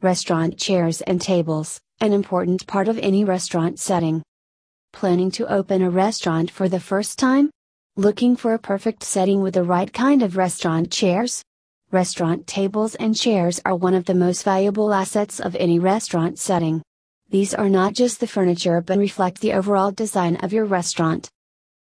Restaurant chairs and tables, an important part of any restaurant setting. Planning to open a restaurant for the first time? Looking for a perfect setting with the right kind of restaurant chairs? Restaurant tables and chairs are one of the most valuable assets of any restaurant setting. These are not just the furniture but reflect the overall design of your restaurant.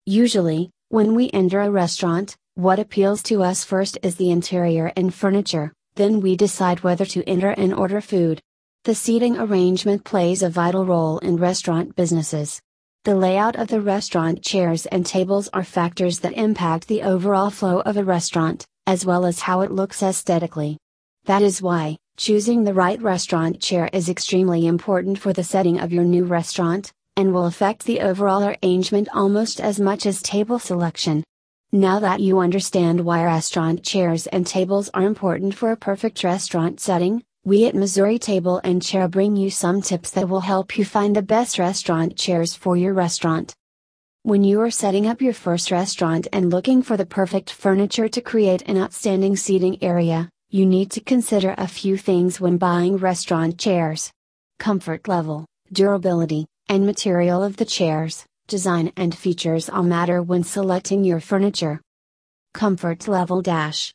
Usually, when we enter a restaurant, what appeals to us first is the interior and furniture, then we decide whether to enter and order food. The seating arrangement plays a vital role in restaurant businesses. The layout of the restaurant chairs and tables are factors that impact the overall flow of a restaurant, as well as how it looks aesthetically. That is why, choosing the right restaurant chair is extremely important for the setting of your new restaurant, and will affect the overall arrangement almost as much as table selection. Now that you understand why restaurant chairs and tables are important for a perfect restaurant setting, we at Missouri Table and Chair bring you some tips that will help you find the best restaurant chairs for your restaurant. When you are setting up your first restaurant and looking for the perfect furniture to create an outstanding seating area, you need to consider a few things when buying restaurant chairs comfort level, durability, and material of the chairs design and features all matter when selecting your furniture. Comfort level dash.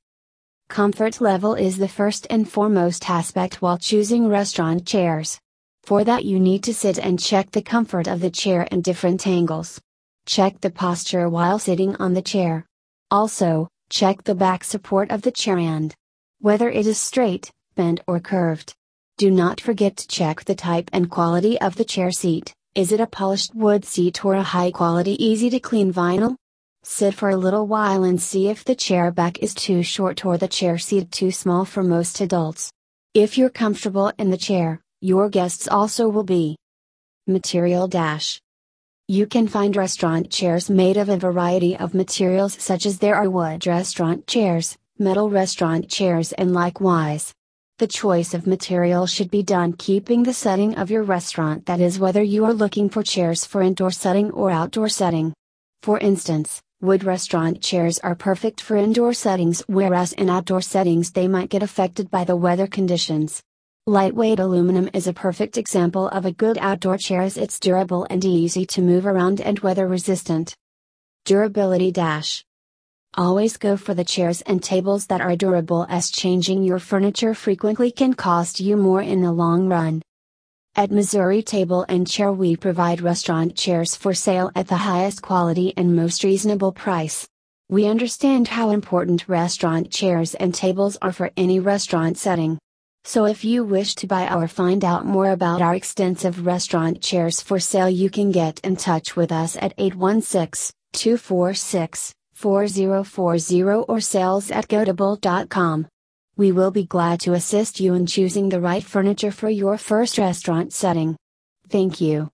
Comfort level is the first and foremost aspect while choosing restaurant chairs. For that, you need to sit and check the comfort of the chair in different angles. Check the posture while sitting on the chair. Also, check the back support of the chair and whether it is straight, bent, or curved. Do not forget to check the type and quality of the chair seat. Is it a polished wood seat or a high quality easy to clean vinyl? Sit for a little while and see if the chair back is too short or the chair seat too small for most adults. If you're comfortable in the chair, your guests also will be. Material Dash You can find restaurant chairs made of a variety of materials such as there are wood restaurant chairs, metal restaurant chairs, and likewise. The choice of material should be done keeping the setting of your restaurant that is whether you are looking for chairs for indoor setting or outdoor setting. For instance, wood restaurant chairs are perfect for indoor settings whereas in outdoor settings they might get affected by the weather conditions. Lightweight aluminum is a perfect example of a good outdoor chair as it's durable and easy to move around and weather resistant. Durability Dash Always go for the chairs and tables that are durable as changing your furniture frequently can cost you more in the long run. At Missouri Table and Chair we provide restaurant chairs for sale at the highest quality and most reasonable price. We understand how important restaurant chairs and tables are for any restaurant setting. So if you wish to buy or find out more about our extensive restaurant chairs for sale you can get in touch with us at 816 246 4040 or sales at goatable.com. We will be glad to assist you in choosing the right furniture for your first restaurant setting. Thank you.